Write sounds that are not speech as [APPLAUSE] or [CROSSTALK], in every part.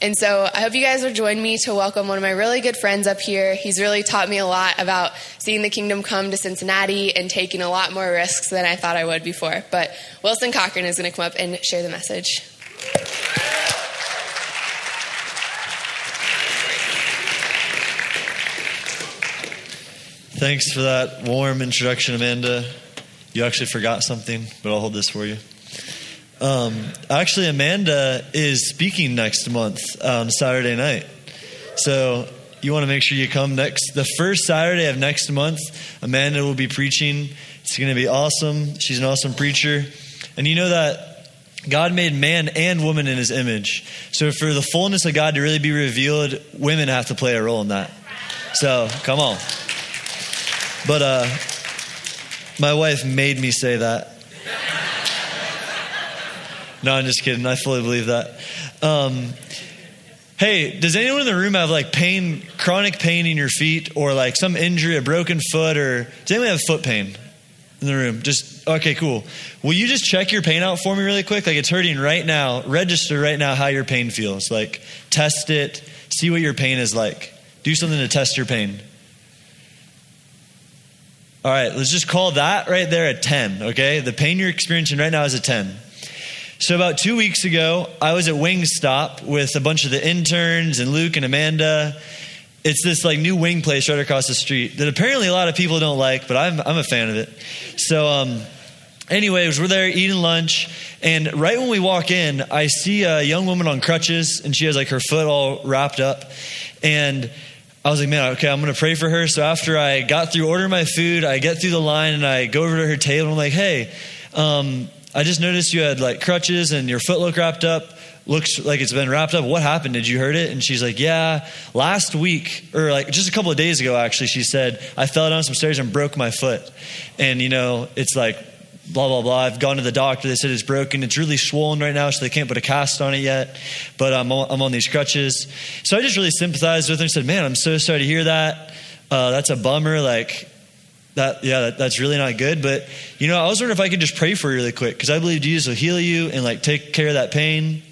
And so I hope you guys will join me to welcome one of my really good friends up here. He's really taught me a lot about seeing the kingdom come to Cincinnati and taking a lot more risks than I thought I would before. But Wilson Cochran is going to come up and share the message. Thanks for that warm introduction, Amanda. You actually forgot something, but I'll hold this for you. Um, actually, Amanda is speaking next month on Saturday night. So you want to make sure you come next, the first Saturday of next month. Amanda will be preaching. It's going to be awesome. She's an awesome preacher. And you know that God made man and woman in his image. So for the fullness of God to really be revealed, women have to play a role in that. So come on. But uh, my wife made me say that. No, I'm just kidding. I fully believe that. Um, hey, does anyone in the room have like pain, chronic pain in your feet, or like some injury, a broken foot, or does anyone have foot pain in the room? Just okay, cool. Will you just check your pain out for me really quick? Like it's hurting right now. Register right now how your pain feels. Like test it. See what your pain is like. Do something to test your pain. All right, let's just call that right there a 10, okay? The pain you're experiencing right now is a 10. So, about two weeks ago, I was at Wingstop with a bunch of the interns and Luke and Amanda. It's this like new wing place right across the street that apparently a lot of people don't like, but I'm, I'm a fan of it. So, um, anyways, we're there eating lunch, and right when we walk in, I see a young woman on crutches, and she has like her foot all wrapped up. And I was like, man, okay, I'm to pray for her. So after I got through ordering my food, I get through the line and I go over to her table and I'm like, hey, um, I just noticed you had like crutches and your foot look wrapped up. Looks like it's been wrapped up. What happened? Did you hurt it? And she's like, Yeah, last week, or like just a couple of days ago, actually, she said, I fell down some stairs and broke my foot. And, you know, it's like, blah, blah, blah. I've gone to the doctor. They said it's broken. It's really swollen right now, so they can't put a cast on it yet. But I'm on, I'm on these crutches. So I just really sympathized with her and said, Man, I'm so sorry to hear that. Uh, that's a bummer. Like, that yeah that, that's really not good but you know i was wondering if i could just pray for you really quick because i believe jesus will heal you and like take care of that pain.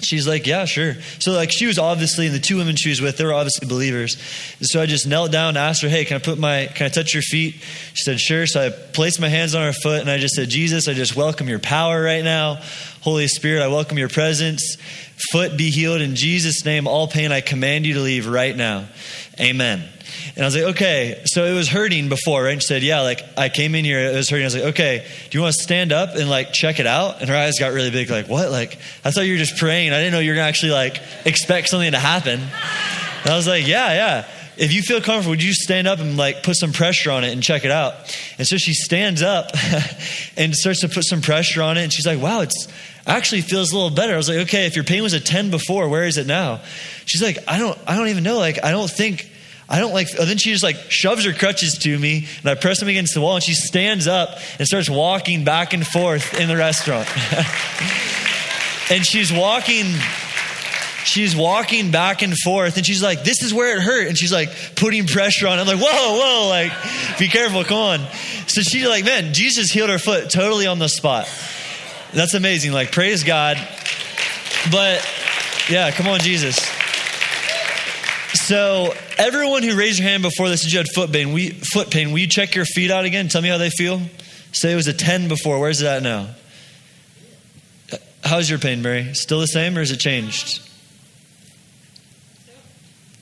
She's like yeah sure. So like she was obviously in the two women she was with they were obviously believers. And so i just knelt down and asked her hey can i put my can i touch your feet? She said sure. So i placed my hands on her foot and i just said jesus i just welcome your power right now. Holy spirit i welcome your presence. Foot be healed. In jesus name all pain i command you to leave right now. Amen and I was like, okay. So it was hurting before, right? And she said, yeah, like I came in here, it was hurting. I was like, okay, do you want to stand up and like check it out? And her eyes got really big, like, what? Like, I thought you were just praying. I didn't know you were going to actually like expect something to happen. And I was like, yeah, yeah. If you feel comfortable, would you stand up and like put some pressure on it and check it out? And so she stands up [LAUGHS] and starts to put some pressure on it. And she's like, wow, it's actually feels a little better. I was like, okay, if your pain was a 10 before, where is it now? She's like, I don't, I don't even know. Like, I don't think I don't like, And then she just like shoves her crutches to me and I press them against the wall and she stands up and starts walking back and forth in the restaurant. [LAUGHS] and she's walking, she's walking back and forth and she's like, this is where it hurt. And she's like putting pressure on. I'm like, whoa, whoa, like, be careful, come on. So she's like, man, Jesus healed her foot totally on the spot. That's amazing. Like, praise God. But yeah, come on, Jesus. So, everyone who raised your hand before this, you had foot pain. We, foot pain. Will you check your feet out again? Tell me how they feel. Say it was a 10 before. Where's it at now? Uh, how's your pain, Mary? Still the same or has it changed?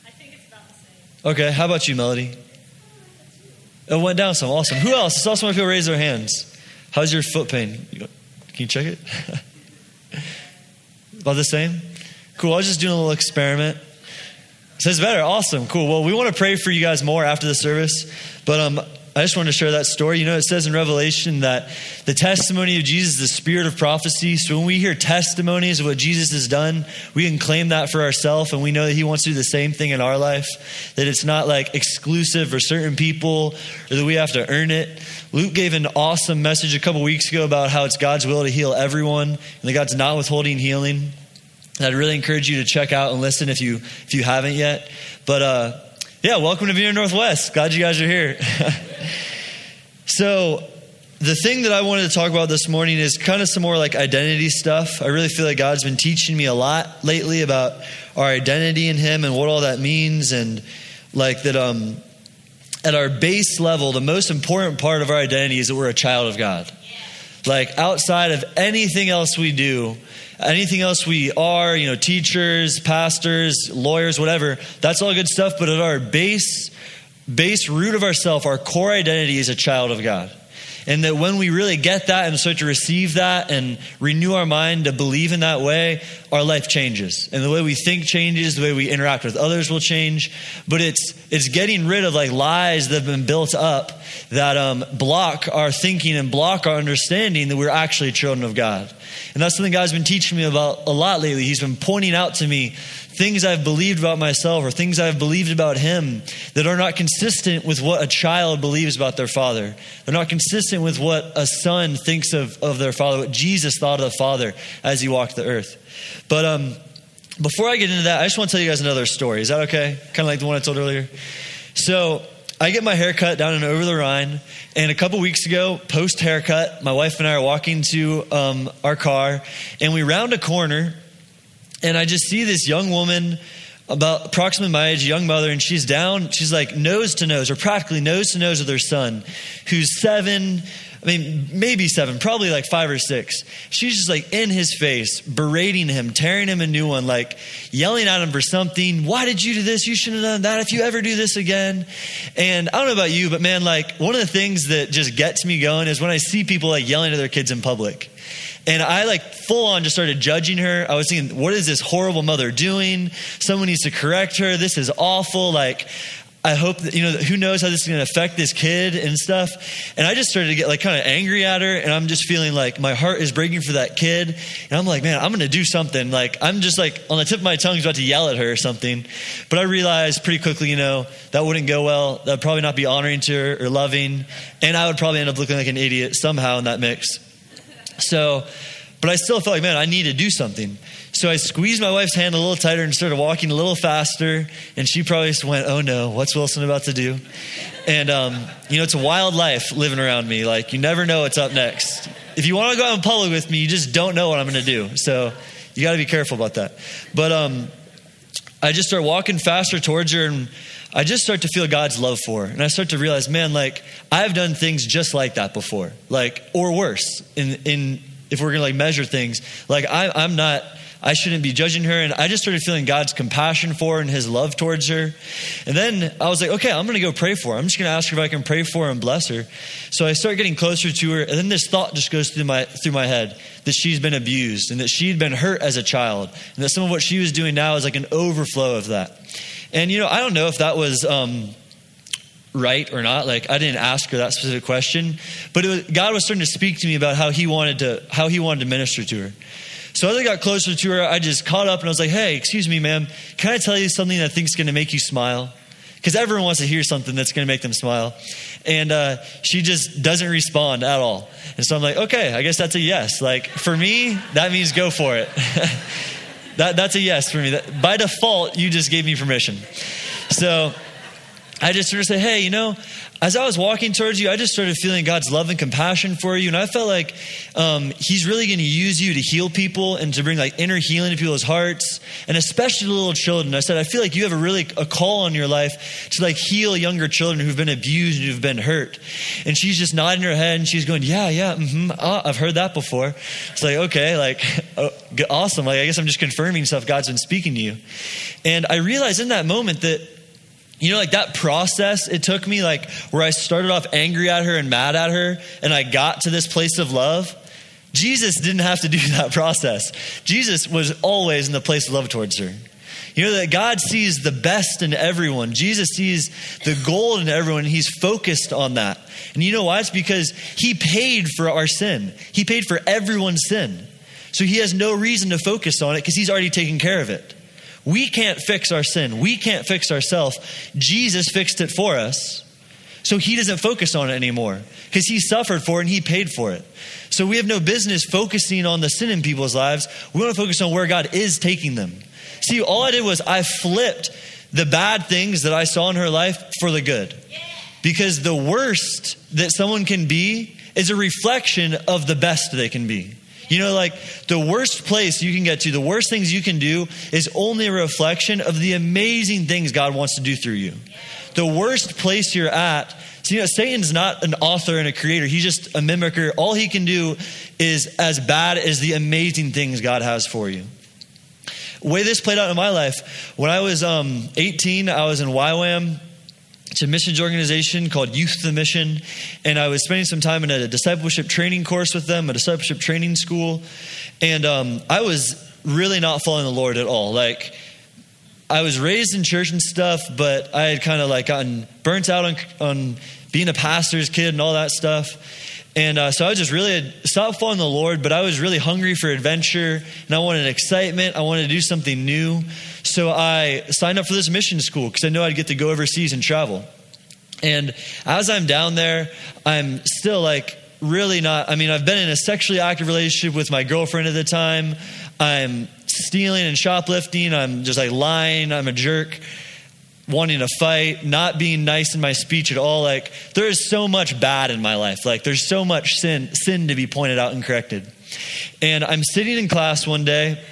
I think it's about the same. Okay, how about you, Melody? Oh, it went down some. Awesome. Who else? I saw some people raise their hands. How's your foot pain? Can you check it? [LAUGHS] about the same? Cool. I was just doing a little experiment. Says better. Awesome. Cool. Well, we want to pray for you guys more after the service, but um, I just wanted to share that story. You know, it says in Revelation that the testimony of Jesus is the spirit of prophecy. So when we hear testimonies of what Jesus has done, we can claim that for ourselves, and we know that He wants to do the same thing in our life. That it's not like exclusive for certain people, or that we have to earn it. Luke gave an awesome message a couple weeks ago about how it's God's will to heal everyone, and that God's not withholding healing. I'd really encourage you to check out and listen if you if you haven't yet. But uh, yeah, welcome to Vineyard Northwest. Glad you guys are here. [LAUGHS] so the thing that I wanted to talk about this morning is kind of some more like identity stuff. I really feel like God's been teaching me a lot lately about our identity in Him and what all that means, and like that. Um, at our base level, the most important part of our identity is that we're a child of God. Like outside of anything else we do, anything else we are, you know, teachers, pastors, lawyers, whatever, that's all good stuff. But at our base, base root of ourself, our core identity is a child of God. And that when we really get that and start to receive that and renew our mind to believe in that way, our life changes. And the way we think changes, the way we interact with others will change. But it's it's getting rid of like lies that have been built up that um, block our thinking and block our understanding that we're actually children of God. And that's something God's been teaching me about a lot lately. He's been pointing out to me things I've believed about myself or things I've believed about Him that are not consistent with what a child believes about their father. They're not consistent with what a son thinks of, of their father, what Jesus thought of the Father as He walked the earth. But um, before I get into that, I just want to tell you guys another story. Is that okay? Kind of like the one I told earlier. So I get my haircut down in Over the Rhine, and a couple weeks ago, post haircut, my wife and I are walking to um, our car, and we round a corner, and I just see this young woman about approximately my age, young mother, and she's down, she's like nose to nose, or practically nose to nose with her son, who's seven, I mean, maybe seven, probably like five or six. She's just like in his face, berating him, tearing him a new one, like yelling at him for something. Why did you do this? You shouldn't have done that. If you ever do this again. And I don't know about you, but man, like one of the things that just gets me going is when I see people like yelling at their kids in public. And I like full on just started judging her. I was thinking, what is this horrible mother doing? Someone needs to correct her. This is awful. Like, I hope that, you know, who knows how this is going to affect this kid and stuff. And I just started to get like kind of angry at her. And I'm just feeling like my heart is breaking for that kid. And I'm like, man, I'm going to do something. Like, I'm just like on the tip of my tongue about to yell at her or something. But I realized pretty quickly, you know, that wouldn't go well. That would probably not be honoring to her or loving. And I would probably end up looking like an idiot somehow in that mix. So, but I still felt like, man, I need to do something. So I squeezed my wife's hand a little tighter and started walking a little faster. And she probably just went, oh no, what's Wilson about to do? And, um, you know, it's a wild life living around me. Like, you never know what's up next. If you want to go out in public with me, you just don't know what I'm going to do. So you got to be careful about that. But um, I just start walking faster towards her and I just start to feel God's love for her. And I start to realize, man, like, I've done things just like that before. Like, or worse, in, in if we're going to like measure things. Like, I, I'm not I shouldn't be judging her. And I just started feeling God's compassion for her and his love towards her. And then I was like, okay, I'm going to go pray for her. I'm just going to ask her if I can pray for her and bless her. So I start getting closer to her. And then this thought just goes through my, through my head that she's been abused and that she'd been hurt as a child. And that some of what she was doing now is like an overflow of that. And, you know, I don't know if that was, um, right or not like i didn't ask her that specific question but was, god was starting to speak to me about how he wanted to how he wanted to minister to her so as I got closer to her, I just caught up and I was like, hey, excuse me, ma'am, can I tell you something that I think is going to make you smile? Because everyone wants to hear something that's going to make them smile. And uh, she just doesn't respond at all. And so I'm like, okay, I guess that's a yes. Like for me, that means go for it. [LAUGHS] that, that's a yes for me. That, by default, you just gave me permission. So I just sort of say, hey, you know, as I was walking towards you, I just started feeling God's love and compassion for you. And I felt like um, He's really going to use you to heal people and to bring like inner healing to people's hearts, and especially little children. I said, I feel like you have a really a call on your life to like heal younger children who've been abused and who've been hurt. And she's just nodding her head and she's going, Yeah, yeah, mm-hmm. Oh, I've heard that before. It's like, okay, like, [LAUGHS] oh, awesome. Like, I guess I'm just confirming stuff God's been speaking to you. And I realized in that moment that you know, like that process it took me, like where I started off angry at her and mad at her, and I got to this place of love. Jesus didn't have to do [LAUGHS] that process. Jesus was always in the place of love towards her. You know that God sees the best in everyone. Jesus sees the gold in everyone, and He's focused on that. And you know why? It's because He paid for our sin, He paid for everyone's sin. So He has no reason to focus on it because He's already taken care of it. We can't fix our sin. We can't fix ourselves. Jesus fixed it for us. So he doesn't focus on it anymore because he suffered for it and he paid for it. So we have no business focusing on the sin in people's lives. We want to focus on where God is taking them. See, all I did was I flipped the bad things that I saw in her life for the good. Because the worst that someone can be is a reflection of the best they can be. You know, like the worst place you can get to, the worst things you can do is only a reflection of the amazing things God wants to do through you. The worst place you're at, so, you know, Satan's not an author and a creator. He's just a mimicker. All he can do is as bad as the amazing things God has for you. Way this played out in my life, when I was um, 18, I was in YWAM a missions organization called Youth the Mission. And I was spending some time in a discipleship training course with them, a discipleship training school. And um, I was really not following the Lord at all. Like, I was raised in church and stuff, but I had kind of like gotten burnt out on, on being a pastor's kid and all that stuff. And uh, so I just really stopped following the Lord, but I was really hungry for adventure and I wanted excitement. I wanted to do something new. So I signed up for this mission school because I know I'd get to go overseas and travel. And as I'm down there, I'm still like really not. I mean, I've been in a sexually active relationship with my girlfriend at the time. I'm stealing and shoplifting. I'm just like lying. I'm a jerk wanting to fight, not being nice in my speech at all. Like there is so much bad in my life. Like there's so much sin sin to be pointed out and corrected. And I'm sitting in class one day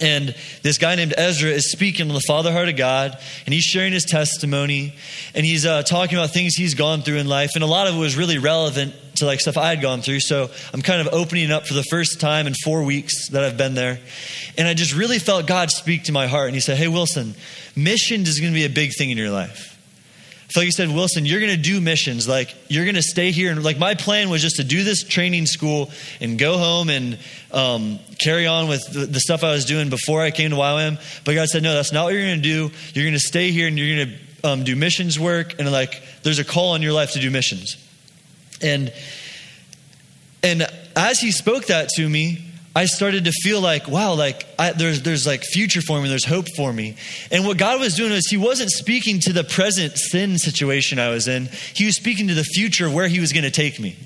and this guy named Ezra is speaking on the Father Heart of God, and he's sharing his testimony, and he's uh, talking about things he's gone through in life, and a lot of it was really relevant to like stuff I had gone through. So I'm kind of opening up for the first time in four weeks that I've been there, and I just really felt God speak to my heart, and He said, "Hey Wilson, missions is going to be a big thing in your life." Like you said, Wilson, you're going to do missions. Like you're going to stay here, and like my plan was just to do this training school and go home and um, carry on with the, the, stuff I was doing before I came to YWAM. But God said, no, that's not what you're going to do. You're going to stay here and you're going to um, do missions work, and like there's a call on your life to do missions. And and as He spoke that to me, I started to feel like, wow, like I, there's there's like future for me, there's hope for me. And what God was doing was He wasn't speaking to the present sin situation I was in. He was speaking to the future of where He was going to take me.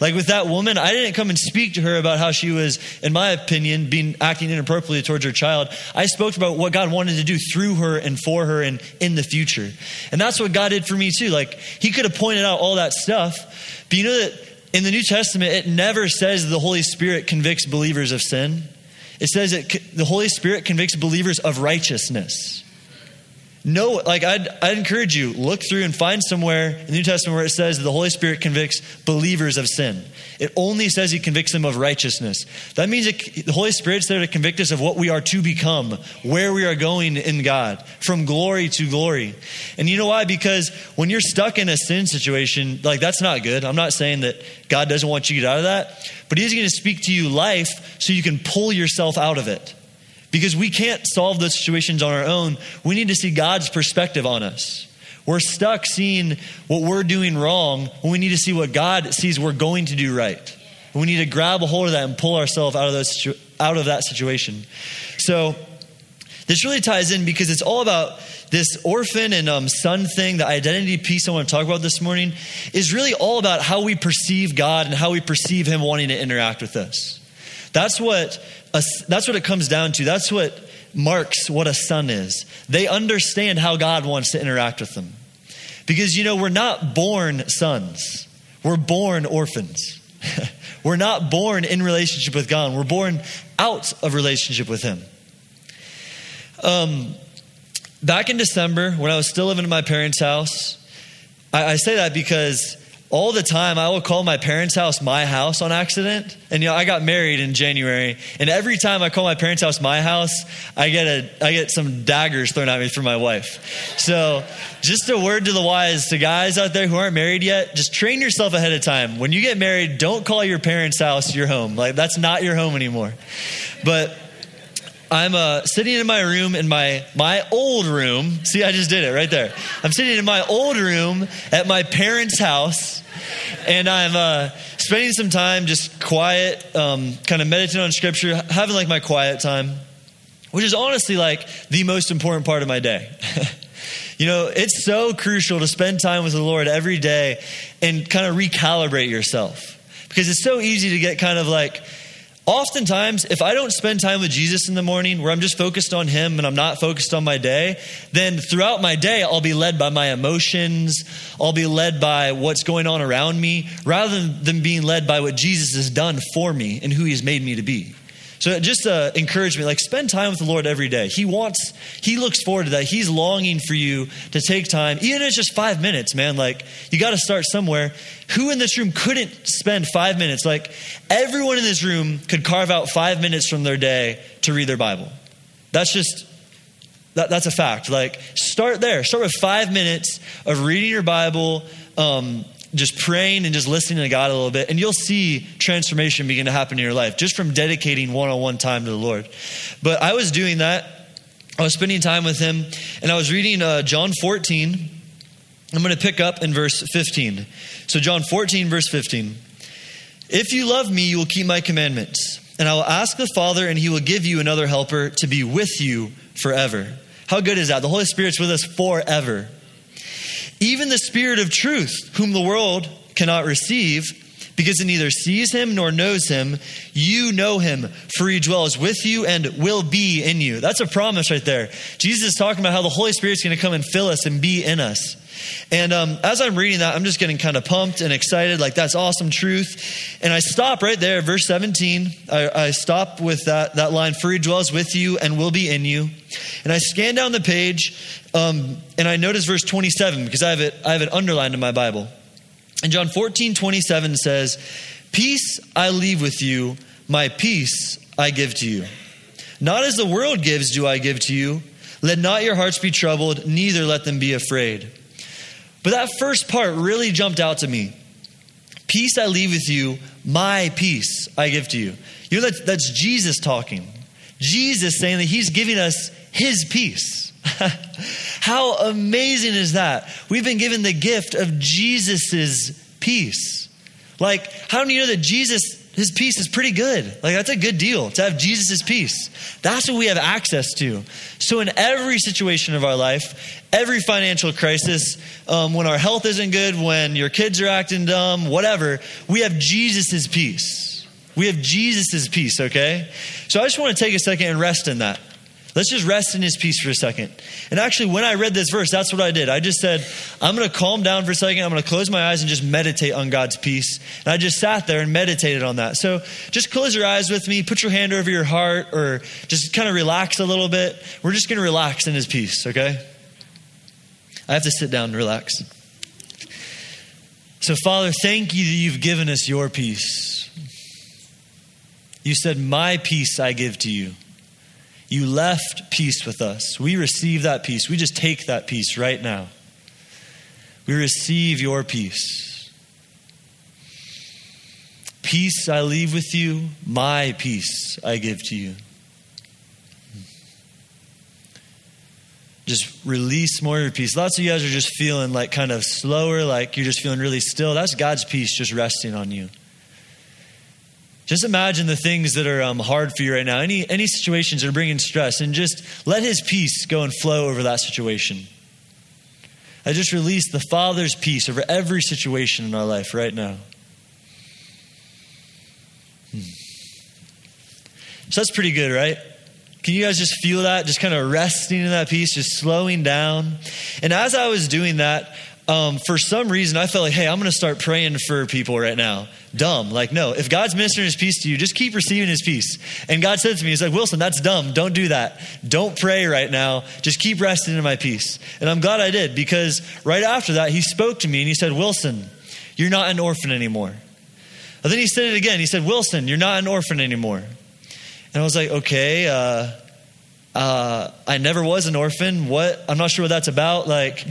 Like with that woman, I didn't come and speak to her about how she was, in my opinion, being acting inappropriately towards her child. I spoke about what God wanted to do through her and for her and in the future. And that's what God did for me too. Like He could have pointed out all that stuff, but you know that in the New Testament, it never says the Holy Spirit convicts believers of sin. It says that the Holy Spirit convicts believers of righteousness. No, like I'd, I'd encourage you, look through and find somewhere in the New Testament where it says that the Holy Spirit convicts believers of sin. It only says he convicts them of righteousness. That means it, the Holy Spirit's there to convict us of what we are to become, where we are going in God, from glory to glory. And you know why? Because when you're stuck in a sin situation, like that's not good. I'm not saying that God doesn't want you to get out of that, but He's going to speak to you life so you can pull yourself out of it because we can't solve those situations on our own. We need to see God's perspective on us. We're stuck seeing what we're doing wrong when we need to see what God sees we're going to do right. we need to grab a hold of that and pull ourselves out of, those, out of that situation. So, this really ties in because it's all about this orphan and um, son thing, the identity piece I want to talk about this morning, is really all about how we perceive God and how we perceive Him wanting to interact with us. That's what a, that's what it comes down to. That's what marks what a son is. They understand how God wants to interact with them. Because, you know, we're not born sons, we're born orphans. [LAUGHS] we're not born in relationship with God, we're born out of relationship with Him. Um, back in December, when I was still living in my parents' house, I, I say that because all the time I will call my parents' house my house on accident. And you know, I got married in January, and every time I call my parents' house my house, I get a I get some daggers thrown at me from my wife. So, just a word to the wise to guys out there who aren't married yet, just train yourself ahead of time. When you get married, don't call your parents' house your home. Like that's not your home anymore. But I'm uh, sitting in my room in my my old room. See, I just did it right there. I'm sitting in my old room at my parents' house, and I'm uh, spending some time just quiet, um, kind of meditating on scripture, having like my quiet time, which is honestly like the most important part of my day. [LAUGHS] you know, it's so crucial to spend time with the Lord every day and kind of recalibrate yourself because it's so easy to get kind of like Oftentimes, if I don't spend time with Jesus in the morning where I'm just focused on Him and I'm not focused on my day, then throughout my day, I'll be led by my emotions. I'll be led by what's going on around me rather than being led by what Jesus has done for me and who He's made me to be. So just uh, encourage me, like spend time with the Lord every day. He wants, He looks forward to that. He's longing for you to take time, even if it's just five minutes, man. Like you got to start somewhere. Who in this room couldn't spend five minutes? Like everyone in this room could carve out five minutes from their day to read their Bible. That's just that, that's a fact. Like start there. Start with five minutes of reading your Bible. Um, just praying and just listening to God a little bit, and you'll see transformation begin to happen in your life just from dedicating one on one time to the Lord. But I was doing that. I was spending time with Him, and I was reading uh, John 14. I'm going to pick up in verse 15. So, John 14, verse 15. If you love me, you will keep my commandments, and I will ask the Father, and he will give you another helper to be with you forever. How good is that? The Holy Spirit's with us forever. Even the Spirit of truth, whom the world cannot receive, because it neither sees him nor knows him, you know him, for he dwells with you and will be in you. That's a promise right there. Jesus is talking about how the Holy Spirit's going to come and fill us and be in us. And um, as I'm reading that, I'm just getting kind of pumped and excited, like that's awesome truth. And I stop right there, verse 17. I, I stop with that, that line, for he dwells with you and will be in you. And I scan down the page um, and I notice verse 27 because I have, it, I have it underlined in my Bible. And John 14, 27 says, Peace I leave with you, my peace I give to you. Not as the world gives, do I give to you. Let not your hearts be troubled, neither let them be afraid. But that first part really jumped out to me. Peace I leave with you, my peace I give to you. You know, that's, that's Jesus talking. Jesus saying that he's giving us his peace. [LAUGHS] How amazing is that? We've been given the gift of Jesus's peace. Like, how do you know that Jesus, his peace is pretty good? Like, that's a good deal to have Jesus's peace. That's what we have access to. So, in every situation of our life, every financial crisis, um, when our health isn't good, when your kids are acting dumb, whatever, we have Jesus's peace. We have Jesus's peace, okay? So, I just want to take a second and rest in that. Let's just rest in his peace for a second. And actually, when I read this verse, that's what I did. I just said, I'm going to calm down for a second. I'm going to close my eyes and just meditate on God's peace. And I just sat there and meditated on that. So just close your eyes with me, put your hand over your heart, or just kind of relax a little bit. We're just going to relax in his peace, okay? I have to sit down and relax. So, Father, thank you that you've given us your peace. You said, My peace I give to you. You left peace with us. We receive that peace. We just take that peace right now. We receive your peace. Peace I leave with you, my peace I give to you. Just release more of your peace. Lots of you guys are just feeling like kind of slower, like you're just feeling really still. That's God's peace just resting on you. Just imagine the things that are um, hard for you right now, any, any situations that are bringing stress, and just let His peace go and flow over that situation. I just release the Father's peace over every situation in our life right now. Hmm. So that's pretty good, right? Can you guys just feel that? Just kind of resting in that peace, just slowing down. And as I was doing that, um, for some reason, I felt like, hey, I'm going to start praying for people right now. Dumb. Like, no, if God's ministering his peace to you, just keep receiving his peace. And God said to me, He's like, Wilson, that's dumb. Don't do that. Don't pray right now. Just keep resting in my peace. And I'm glad I did because right after that, he spoke to me and he said, Wilson, you're not an orphan anymore. And then he said it again. He said, Wilson, you're not an orphan anymore. And I was like, okay, uh, uh, I never was an orphan. What? I'm not sure what that's about. Like,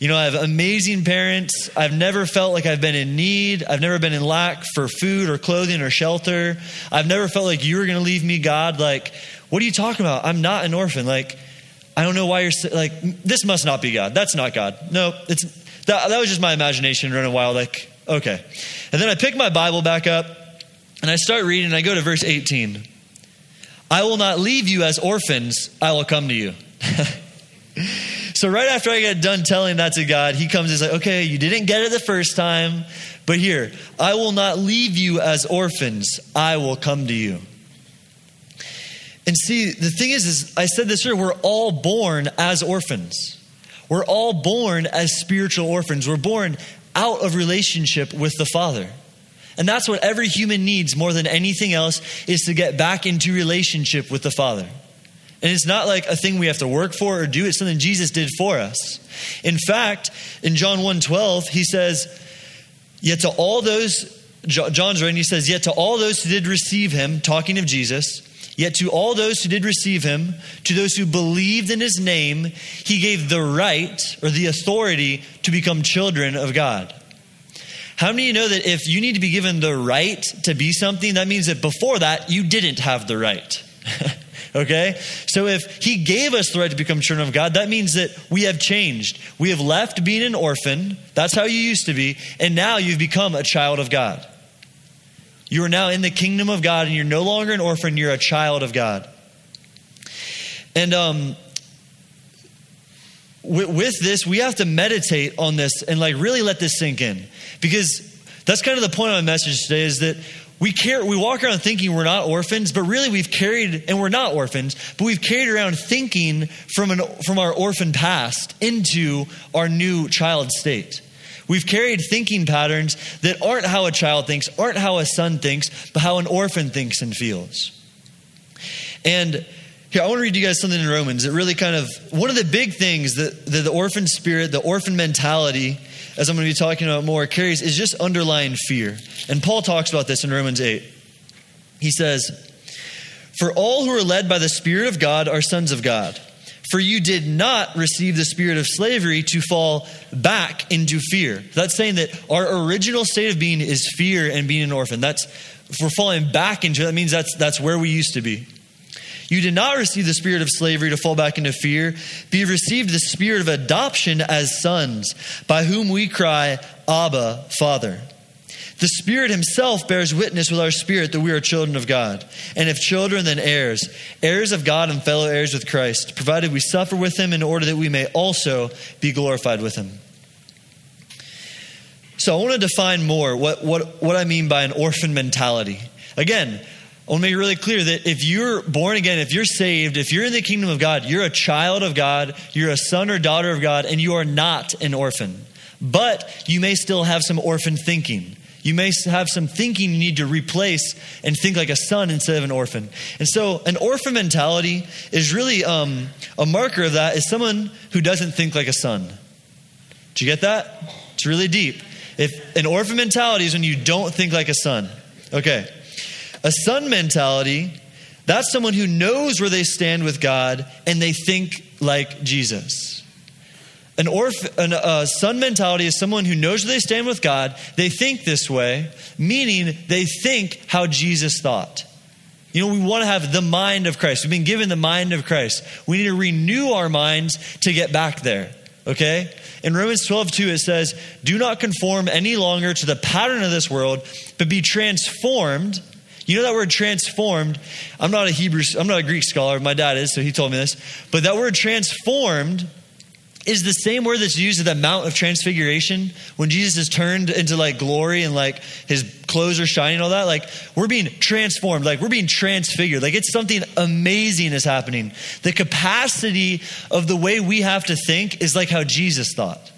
you know, I have amazing parents. I've never felt like I've been in need. I've never been in lack for food or clothing or shelter. I've never felt like you were going to leave me, God. Like, what are you talking about? I'm not an orphan. Like, I don't know why you're like, this must not be God. That's not God. No, it's that, that was just my imagination running wild. Like, okay. And then I pick my Bible back up and I start reading and I go to verse 18. I will not leave you as orphans, I will come to you. [LAUGHS] So right after I get done telling that to God, he comes and says, okay, you didn't get it the first time, but here, I will not leave you as orphans. I will come to you. And see, the thing is, is I said this earlier, we're all born as orphans. We're all born as spiritual orphans. We're born out of relationship with the Father. And that's what every human needs more than anything else is to get back into relationship with the Father. And it's not like a thing we have to work for or do, it's something Jesus did for us. In fact, in John 1:12, he says, Yet to all those, John's writing, he says, Yet to all those who did receive him, talking of Jesus, yet to all those who did receive him, to those who believed in his name, he gave the right or the authority to become children of God. How many of you know that if you need to be given the right to be something, that means that before that, you didn't have the right? [LAUGHS] okay? So if he gave us the right to become children of God, that means that we have changed. We have left being an orphan. That's how you used to be. And now you've become a child of God. You are now in the kingdom of God and you're no longer an orphan, you're a child of God. And um, with, with this, we have to meditate on this and like really let this sink in. Because that's kind of the point of my message today is that we care we walk around thinking we're not orphans, but really we've carried and we're not orphans, but we've carried around thinking from an from our orphan past into our new child state. We've carried thinking patterns that aren't how a child thinks, aren't how a son thinks, but how an orphan thinks and feels. And here, I want to read you guys something in Romans that really kind of, one of the big things that, that the orphan spirit, the orphan mentality, as I'm going to be talking about more, carries is just underlying fear. And Paul talks about this in Romans 8. He says, For all who are led by the Spirit of God are sons of God. For you did not receive the spirit of slavery to fall back into fear. That's saying that our original state of being is fear and being an orphan. That's if we're falling back into that means that's that's where we used to be. You did not receive the spirit of slavery to fall back into fear, but you received the spirit of adoption as sons, by whom we cry, Abba, Father. The Spirit Himself bears witness with our spirit that we are children of God. And if children, then heirs, heirs of God and fellow heirs with Christ, provided we suffer with Him in order that we may also be glorified with Him. So I want to define more what, what, what I mean by an orphan mentality. Again, I want to make it really clear that if you're born again, if you're saved, if you're in the kingdom of God, you're a child of God, you're a son or daughter of God, and you are not an orphan. But you may still have some orphan thinking. You may have some thinking you need to replace and think like a son instead of an orphan. And so, an orphan mentality is really um, a marker of that is someone who doesn't think like a son. Do you get that? It's really deep. If an orphan mentality is when you don't think like a son. Okay. A son mentality, that's someone who knows where they stand with God and they think like Jesus. An, orph- an son mentality is someone who knows where they stand with God. They think this way, meaning they think how Jesus thought. You know, we want to have the mind of Christ. We've been given the mind of Christ. We need to renew our minds to get back there. Okay? In Romans 12, 2, it says, Do not conform any longer to the pattern of this world, but be transformed you know that word transformed? I'm not a Hebrew, I'm not a Greek scholar. My dad is, so he told me this. But that word transformed is the same word that's used at the Mount of Transfiguration when Jesus is turned into like glory and like his clothes are shining, and all that. Like we're being transformed, like we're being transfigured. Like it's something amazing is happening. The capacity of the way we have to think is like how Jesus thought.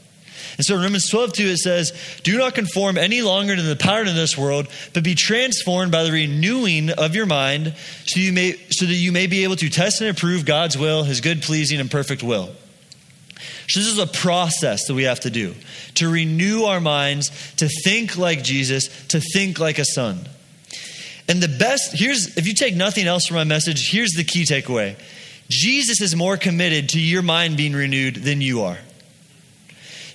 And so in Romans 12, 2, it says, Do not conform any longer to the pattern of this world, but be transformed by the renewing of your mind, so, you may, so that you may be able to test and approve God's will, his good, pleasing, and perfect will. So this is a process that we have to do to renew our minds, to think like Jesus, to think like a son. And the best, here's, if you take nothing else from my message, here's the key takeaway Jesus is more committed to your mind being renewed than you are.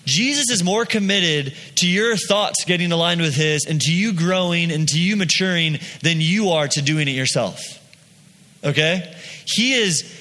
Jesus is more committed to your thoughts getting aligned with His and to you growing and to you maturing than you are to doing it yourself. Okay? He is.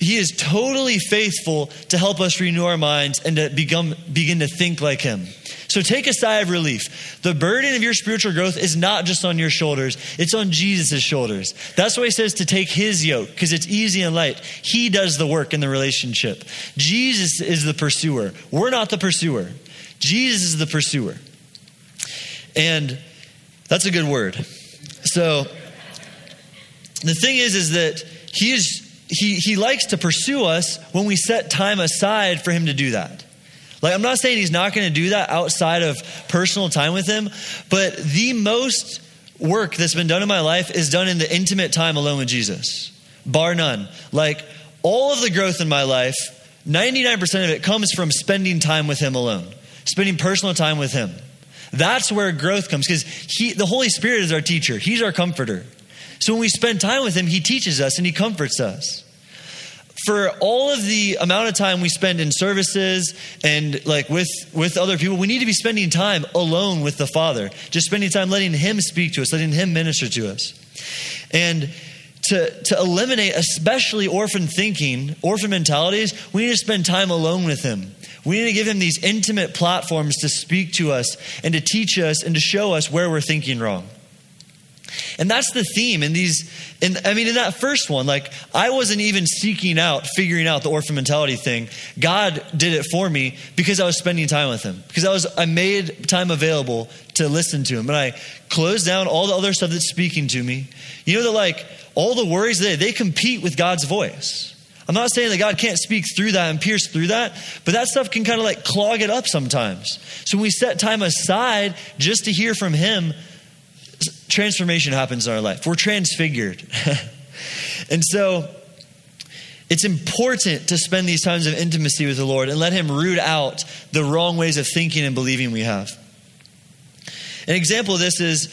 He is totally faithful to help us renew our minds and to become, begin to think like Him. So take a sigh of relief. The burden of your spiritual growth is not just on your shoulders, it's on Jesus' shoulders. That's why he says to take his yoke, because it's easy and light. He does the work in the relationship. Jesus is the pursuer. We're not the pursuer. Jesus is the pursuer. And that's a good word. So the thing is, is that he is he he likes to pursue us when we set time aside for him to do that. Like I'm not saying he's not going to do that outside of personal time with him, but the most work that's been done in my life is done in the intimate time alone with Jesus. Bar none. Like all of the growth in my life, 99% of it comes from spending time with him alone. Spending personal time with him. That's where growth comes because he the Holy Spirit is our teacher. He's our comforter. So when we spend time with him, he teaches us and he comforts us. For all of the amount of time we spend in services and like with with other people, we need to be spending time alone with the Father. Just spending time letting him speak to us, letting him minister to us. And to, to eliminate especially orphan thinking, orphan mentalities, we need to spend time alone with him. We need to give him these intimate platforms to speak to us and to teach us and to show us where we're thinking wrong. And that's the theme in these, in, I mean, in that first one, like, I wasn't even seeking out, figuring out the orphan mentality thing. God did it for me because I was spending time with Him. Because I was, I made time available to listen to Him. And I closed down all the other stuff that's speaking to me. You know that, like, all the worries, they, they compete with God's voice. I'm not saying that God can't speak through that and pierce through that, but that stuff can kind of like clog it up sometimes. So when we set time aside just to hear from Him, transformation happens in our life. We're transfigured. [LAUGHS] and so it's important to spend these times of intimacy with the Lord and let Him root out the wrong ways of thinking and believing we have. An example of this is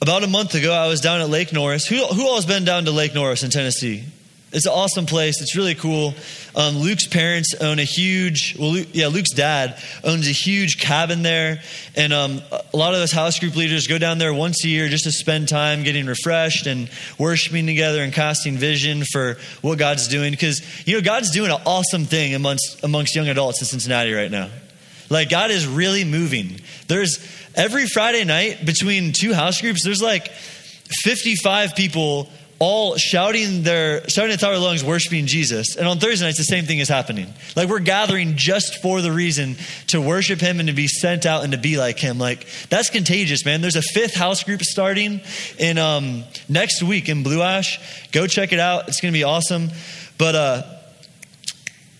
about a month ago, I was down at Lake Norris. Who, who all has been down to Lake Norris in Tennessee? It's an awesome place. It's really cool. Um, Luke's parents own a huge, well, Luke, yeah, Luke's dad owns a huge cabin there. And um, a lot of us house group leaders go down there once a year just to spend time getting refreshed and worshiping together and casting vision for what God's doing. Because, you know, God's doing an awesome thing amongst, amongst young adults in Cincinnati right now. Like, God is really moving. There's every Friday night between two house groups, there's like 55 people all shouting their shouting at top of their lungs, worshiping Jesus. And on Thursday nights, the same thing is happening. Like we're gathering just for the reason to worship Him and to be sent out and to be like Him. Like that's contagious, man. There's a fifth house group starting in um, next week in Blue Ash. Go check it out. It's going to be awesome. But uh,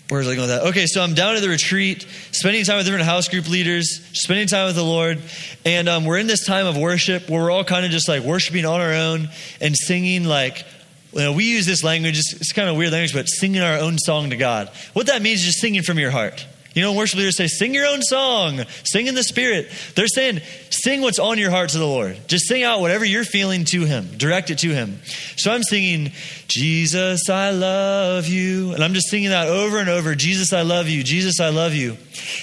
where was I going with that? Okay, so I'm down at the retreat, spending time with different house group leaders, spending time with the Lord, and um, we're in this time of worship where we're all kind of just like worshiping on our own and singing like. You know, we use this language, it's, it's kind of weird language, but singing our own song to God. What that means is just singing from your heart. You know, worship leaders say, sing your own song, sing in the spirit. They're saying, sing what's on your heart to the Lord. Just sing out whatever you're feeling to Him, direct it to Him. So I'm singing, Jesus, I love you. And I'm just singing that over and over Jesus, I love you. Jesus, I love you.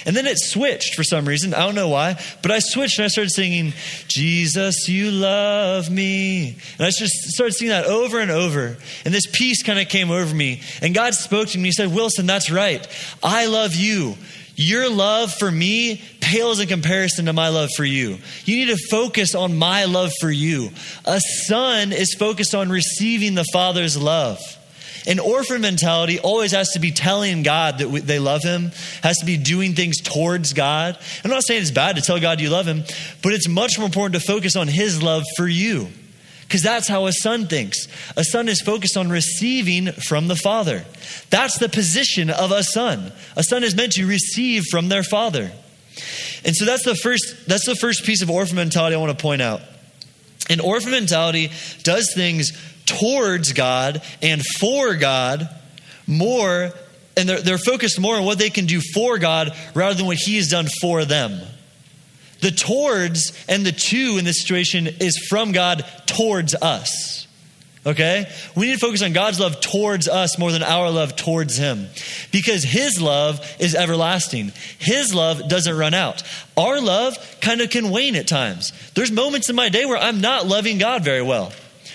And then it switched for some reason. I don't know why, but I switched and I started singing, Jesus, you love me. And I just started singing that over and over. And this peace kind of came over me. And God spoke to me. He said, Wilson, that's right. I love you. Your love for me pales in comparison to my love for you. You need to focus on my love for you. A son is focused on receiving the father's love. An orphan mentality always has to be telling God that they love him, has to be doing things towards God. I'm not saying it's bad to tell God you love him, but it's much more important to focus on his love for you. Because that's how a son thinks. A son is focused on receiving from the father. That's the position of a son. A son is meant to receive from their father. And so that's the first that's the first piece of orphan mentality I want to point out. An orphan mentality does things towards God and for God more and they're, they're focused more on what they can do for God rather than what he has done for them. The towards and the to in this situation is from God towards us. Okay? We need to focus on God's love towards us more than our love towards Him. Because His love is everlasting. His love doesn't run out. Our love kind of can wane at times. There's moments in my day where I'm not loving God very well,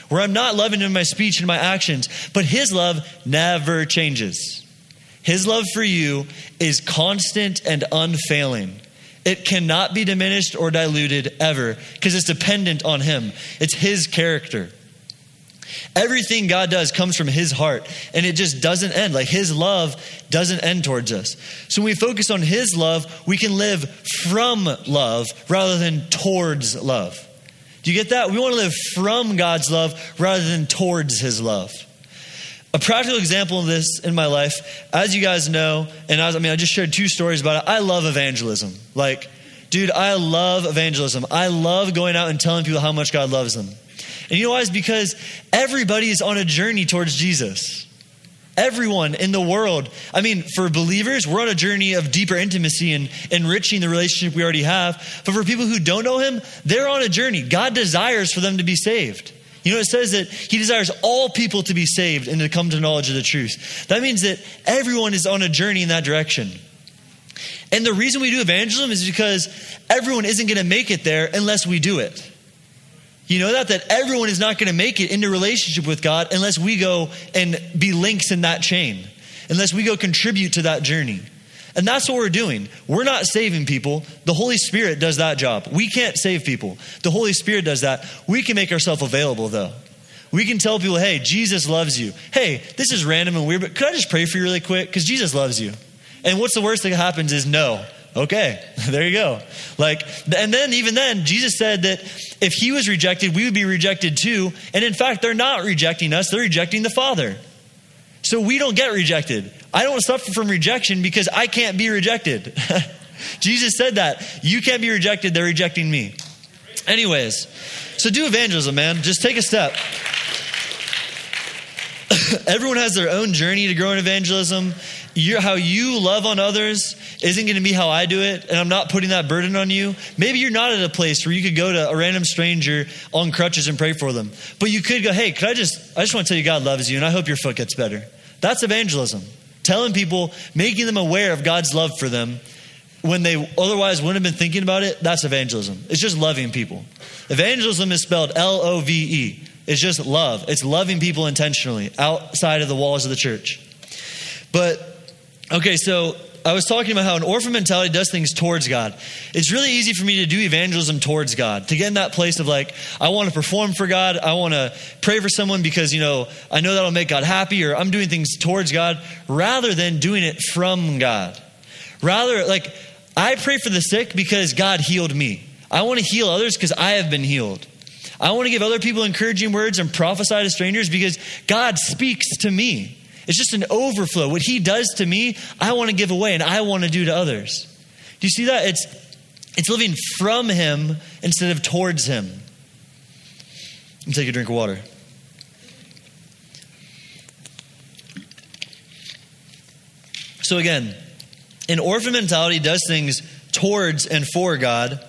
where I'm not loving Him in my speech and my actions, but His love never changes. His love for you is constant and unfailing. It cannot be diminished or diluted ever because it's dependent on Him. It's His character. Everything God does comes from His heart and it just doesn't end. Like His love doesn't end towards us. So when we focus on His love, we can live from love rather than towards love. Do you get that? We want to live from God's love rather than towards His love. A practical example of this in my life, as you guys know, and as, I mean, I just shared two stories about it. I love evangelism. Like, dude, I love evangelism. I love going out and telling people how much God loves them. And you know why? It's because everybody is on a journey towards Jesus. Everyone in the world. I mean, for believers, we're on a journey of deeper intimacy and enriching the relationship we already have. But for people who don't know Him, they're on a journey. God desires for them to be saved. You know, it says that he desires all people to be saved and to come to knowledge of the truth. That means that everyone is on a journey in that direction. And the reason we do evangelism is because everyone isn't going to make it there unless we do it. You know that? That everyone is not going to make it into relationship with God unless we go and be links in that chain, unless we go contribute to that journey. And that's what we're doing. We're not saving people. The Holy Spirit does that job. We can't save people. The Holy Spirit does that. We can make ourselves available, though. We can tell people, hey, Jesus loves you. Hey, this is random and weird, but could I just pray for you really quick? Because Jesus loves you. And what's the worst that happens is no. Okay, [LAUGHS] there you go. Like, and then even then, Jesus said that if he was rejected, we would be rejected too. And in fact, they're not rejecting us, they're rejecting the Father. So we don't get rejected. I don't suffer from rejection because I can't be rejected. [LAUGHS] Jesus said that. You can't be rejected, they're rejecting me. Anyways, so do evangelism, man. Just take a step. [LAUGHS] Everyone has their own journey to grow in evangelism. You're, how you love on others isn't going to be how I do it, and I'm not putting that burden on you. Maybe you're not at a place where you could go to a random stranger on crutches and pray for them, but you could go, "Hey, could I just? I just want to tell you God loves you, and I hope your foot gets better." That's evangelism. Telling people, making them aware of God's love for them when they otherwise wouldn't have been thinking about it. That's evangelism. It's just loving people. Evangelism is spelled L O V E. It's just love. It's loving people intentionally outside of the walls of the church. But Okay, so I was talking about how an orphan mentality does things towards God. It's really easy for me to do evangelism towards God, to get in that place of like, I want to perform for God. I want to pray for someone because, you know, I know that'll make God happy, or I'm doing things towards God rather than doing it from God. Rather, like, I pray for the sick because God healed me. I want to heal others because I have been healed. I want to give other people encouraging words and prophesy to strangers because God speaks to me. It's just an overflow. What he does to me, I want to give away and I want to do to others. Do you see that? It's, it's living from him instead of towards him. Let me take a drink of water. So, again, an orphan mentality does things towards and for God.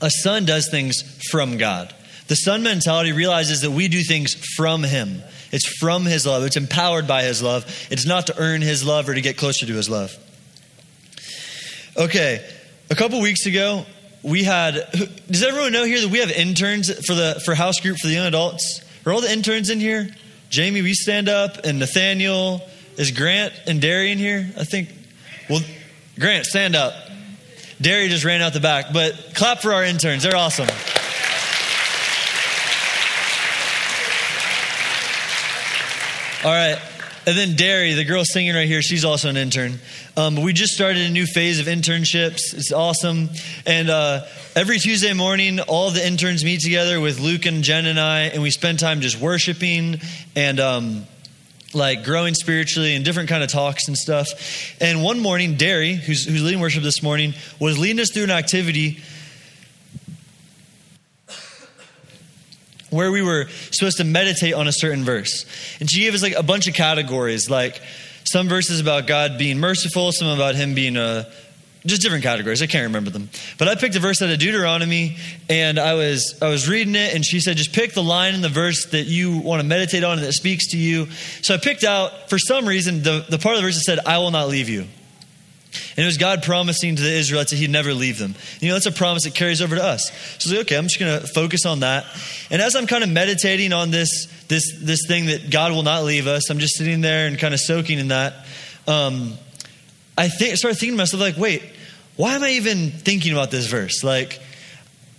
A son does things from God. The son mentality realizes that we do things from him. It's from His love, it's empowered by His love. It's not to earn His love or to get closer to His love. Okay, a couple weeks ago, we had. Does everyone know here that we have interns for the for house group for the young adults? Are all the interns in here? Jamie, we stand up, and Nathaniel is Grant and in here. I think. Well, Grant, stand up. Derry just ran out the back, but clap for our interns. They're awesome. All right. And then Derry, the girl singing right here, she's also an intern. Um, we just started a new phase of internships. It's awesome. And uh, every Tuesday morning, all the interns meet together with Luke and Jen and I, and we spend time just worshiping and um, like growing spiritually and different kind of talks and stuff. And one morning, Derry, who's, who's leading worship this morning, was leading us through an activity where we were supposed to meditate on a certain verse. And she gave us like a bunch of categories, like some verses about God being merciful, some about him being a uh, just different categories. I can't remember them. But I picked a verse out of Deuteronomy and I was I was reading it and she said just pick the line in the verse that you want to meditate on and that speaks to you. So I picked out for some reason the, the part of the verse that said, I will not leave you. And it was God promising to the Israelites that He'd never leave them. You know, that's a promise that carries over to us. So like, okay, I'm just going to focus on that. And as I'm kind of meditating on this, this, this thing that God will not leave us, I'm just sitting there and kind of soaking in that. Um, I think, started thinking to myself, like, wait, why am I even thinking about this verse? Like,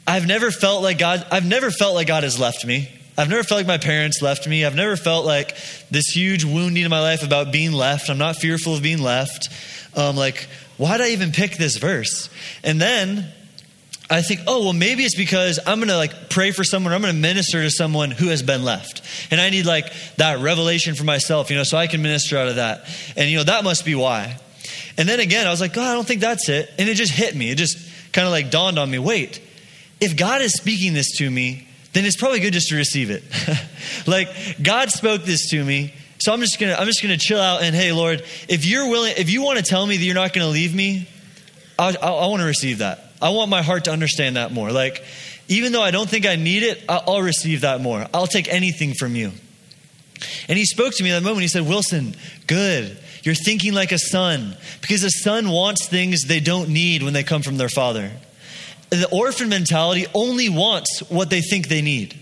I've never felt like God, I've never felt like God has left me. I've never felt like my parents left me. I've never felt like this huge wounding in my life about being left. I'm not fearful of being left um, like, why did I even pick this verse? And then I think, oh, well, maybe it's because I'm going to like pray for someone, I'm going to minister to someone who has been left. And I need like that revelation for myself, you know, so I can minister out of that. And, you know, that must be why. And then again, I was like, God, I don't think that's it. And it just hit me. It just kind of like dawned on me wait, if God is speaking this to me, then it's probably good just to receive it. [LAUGHS] like, God spoke this to me. So I'm just gonna I'm just gonna chill out and hey Lord, if you're willing, if you want to tell me that you're not gonna leave me, I, I, I want to receive that. I want my heart to understand that more. Like, even though I don't think I need it, I'll receive that more. I'll take anything from you. And he spoke to me at that moment. He said, Wilson, good. You're thinking like a son because a son wants things they don't need when they come from their father. The orphan mentality only wants what they think they need.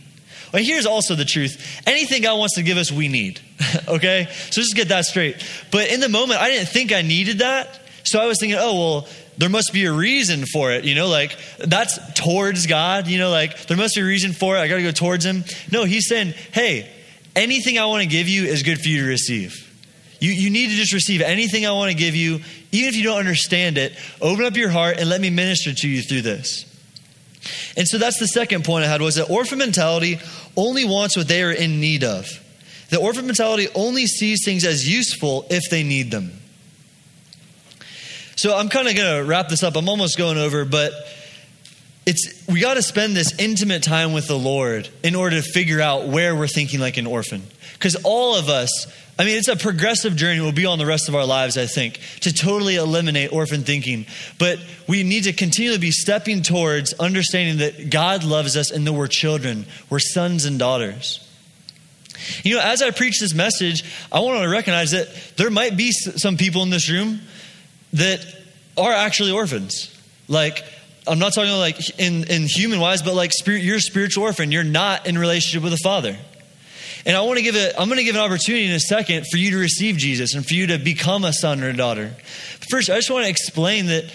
Well, here's also the truth anything God wants to give us, we need. [LAUGHS] okay? So just get that straight. But in the moment, I didn't think I needed that. So I was thinking, oh, well, there must be a reason for it, you know, like that's towards God, you know, like there must be a reason for it. I got to go towards Him. No, He's saying, hey, anything I want to give you is good for you to receive. You, you need to just receive anything I want to give you, even if you don't understand it. Open up your heart and let me minister to you through this. And so that's the second point I had was that orphan mentality only wants what they are in need of. The orphan mentality only sees things as useful if they need them. So I'm kind of going to wrap this up. I'm almost going over, but it's we got to spend this intimate time with the Lord in order to figure out where we're thinking like an orphan. Because all of us, I mean, it's a progressive journey. We'll be on the rest of our lives, I think, to totally eliminate orphan thinking. But we need to continually be stepping towards understanding that God loves us and that we're children, we're sons and daughters. You know, as I preach this message, I want to recognize that there might be some people in this room that are actually orphans. Like, I'm not talking like in, in human wise, but like spirit, you're a spiritual orphan. You're not in relationship with a father. And I want to give it, I'm going to give an opportunity in a second for you to receive Jesus and for you to become a son or a daughter. First, I just want to explain that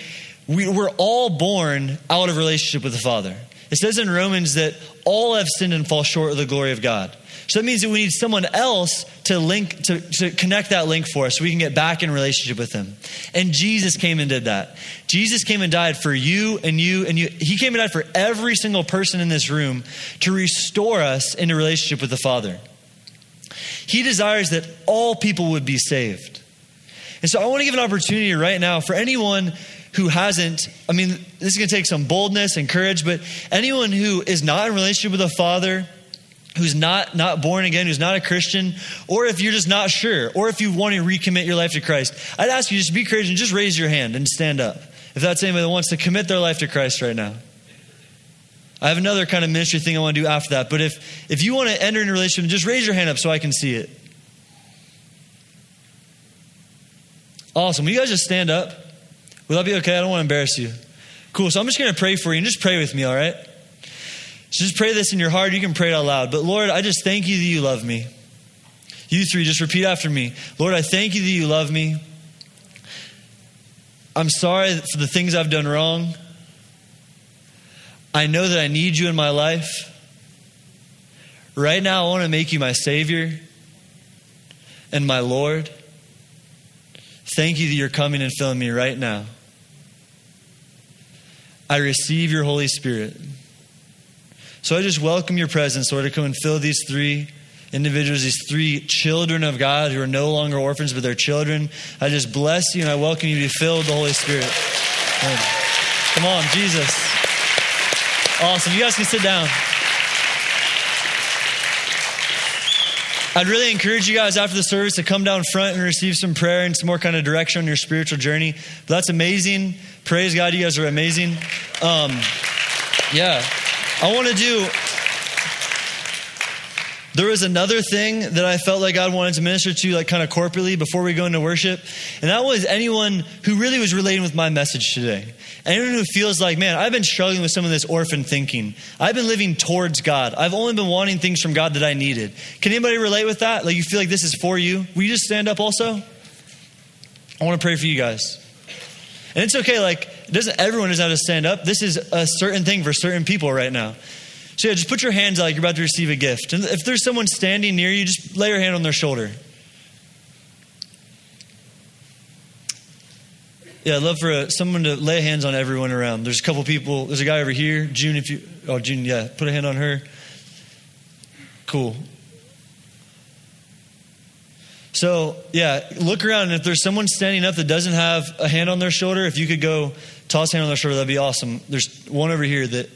we, we're all born out of relationship with the Father. It says in Romans that all have sinned and fall short of the glory of God. So that means that we need someone else to link, to, to connect that link for us so we can get back in relationship with Him. And Jesus came and did that. Jesus came and died for you and you and you. He came and died for every single person in this room to restore us into relationship with the Father. He desires that all people would be saved. And so I want to give an opportunity right now for anyone who hasn't, I mean, this is going to take some boldness and courage, but anyone who is not in relationship with the Father, who's not not born again, who's not a Christian, or if you're just not sure, or if you want to recommit your life to Christ, I'd ask you just be courageous and just raise your hand and stand up. If that's anybody that wants to commit their life to Christ right now. I have another kind of ministry thing I want to do after that. But if if you want to enter into a relationship, just raise your hand up so I can see it. Awesome. Will you guys just stand up? Will that be okay? I don't want to embarrass you. Cool. So I'm just going to pray for you and just pray with me, all right? So just pray this in your heart. You can pray it out loud. But Lord, I just thank you that you love me. You three, just repeat after me. Lord, I thank you that you love me. I'm sorry for the things I've done wrong. I know that I need you in my life. Right now, I want to make you my Savior and my Lord. Thank you that you're coming and filling me right now. I receive your Holy Spirit. So I just welcome your presence, Lord, to come and fill these three individuals, these three children of God who are no longer orphans, but they're children. I just bless you and I welcome you to be filled with the Holy Spirit. Come on, Jesus. Awesome. You guys can sit down. I'd really encourage you guys after the service to come down front and receive some prayer and some more kind of direction on your spiritual journey. But that's amazing. Praise God, you guys are amazing. Um, yeah. I want to do. There was another thing that I felt like God wanted to minister to, like kind of corporately before we go into worship. And that was anyone who really was relating with my message today. Anyone who feels like, man, I've been struggling with some of this orphan thinking. I've been living towards God. I've only been wanting things from God that I needed. Can anybody relate with that? Like you feel like this is for you? Will you just stand up also? I want to pray for you guys. And it's okay, like, doesn't everyone doesn't have to stand up. This is a certain thing for certain people right now. So yeah, just put your hands out like you're about to receive a gift. And if there's someone standing near you, just lay your hand on their shoulder. Yeah, I'd love for uh someone to lay hands on everyone around. There's a couple people. There's a guy over here. June, if you. Oh, June, yeah. Put a hand on her. Cool. So, yeah, look around. And if there's someone standing up that doesn't have a hand on their shoulder, if you could go toss a hand on their shoulder, that'd be awesome. There's one over here that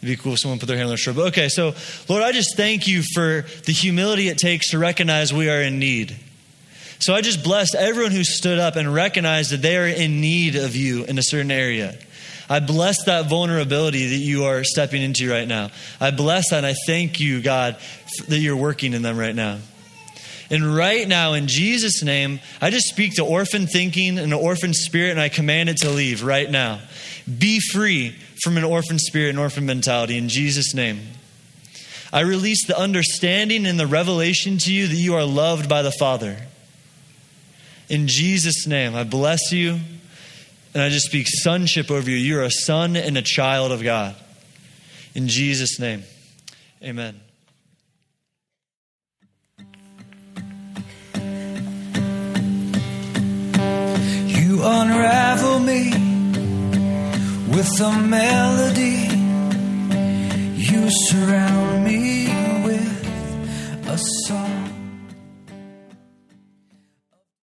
It'd be cool if someone put their hand on their shoulder. But okay, so Lord, I just thank you for the humility it takes to recognize we are in need. So I just blessed everyone who stood up and recognized that they are in need of you in a certain area. I bless that vulnerability that you are stepping into right now. I bless that and I thank you, God, that you're working in them right now. And right now, in Jesus' name, I just speak to orphan thinking and orphan spirit, and I command it to leave right now. Be free from an orphan spirit and orphan mentality in Jesus' name. I release the understanding and the revelation to you that you are loved by the Father. In Jesus' name, I bless you and I just speak sonship over you. You're a son and a child of God. In Jesus' name, amen. You unravel me with a melody. You surround me with a song.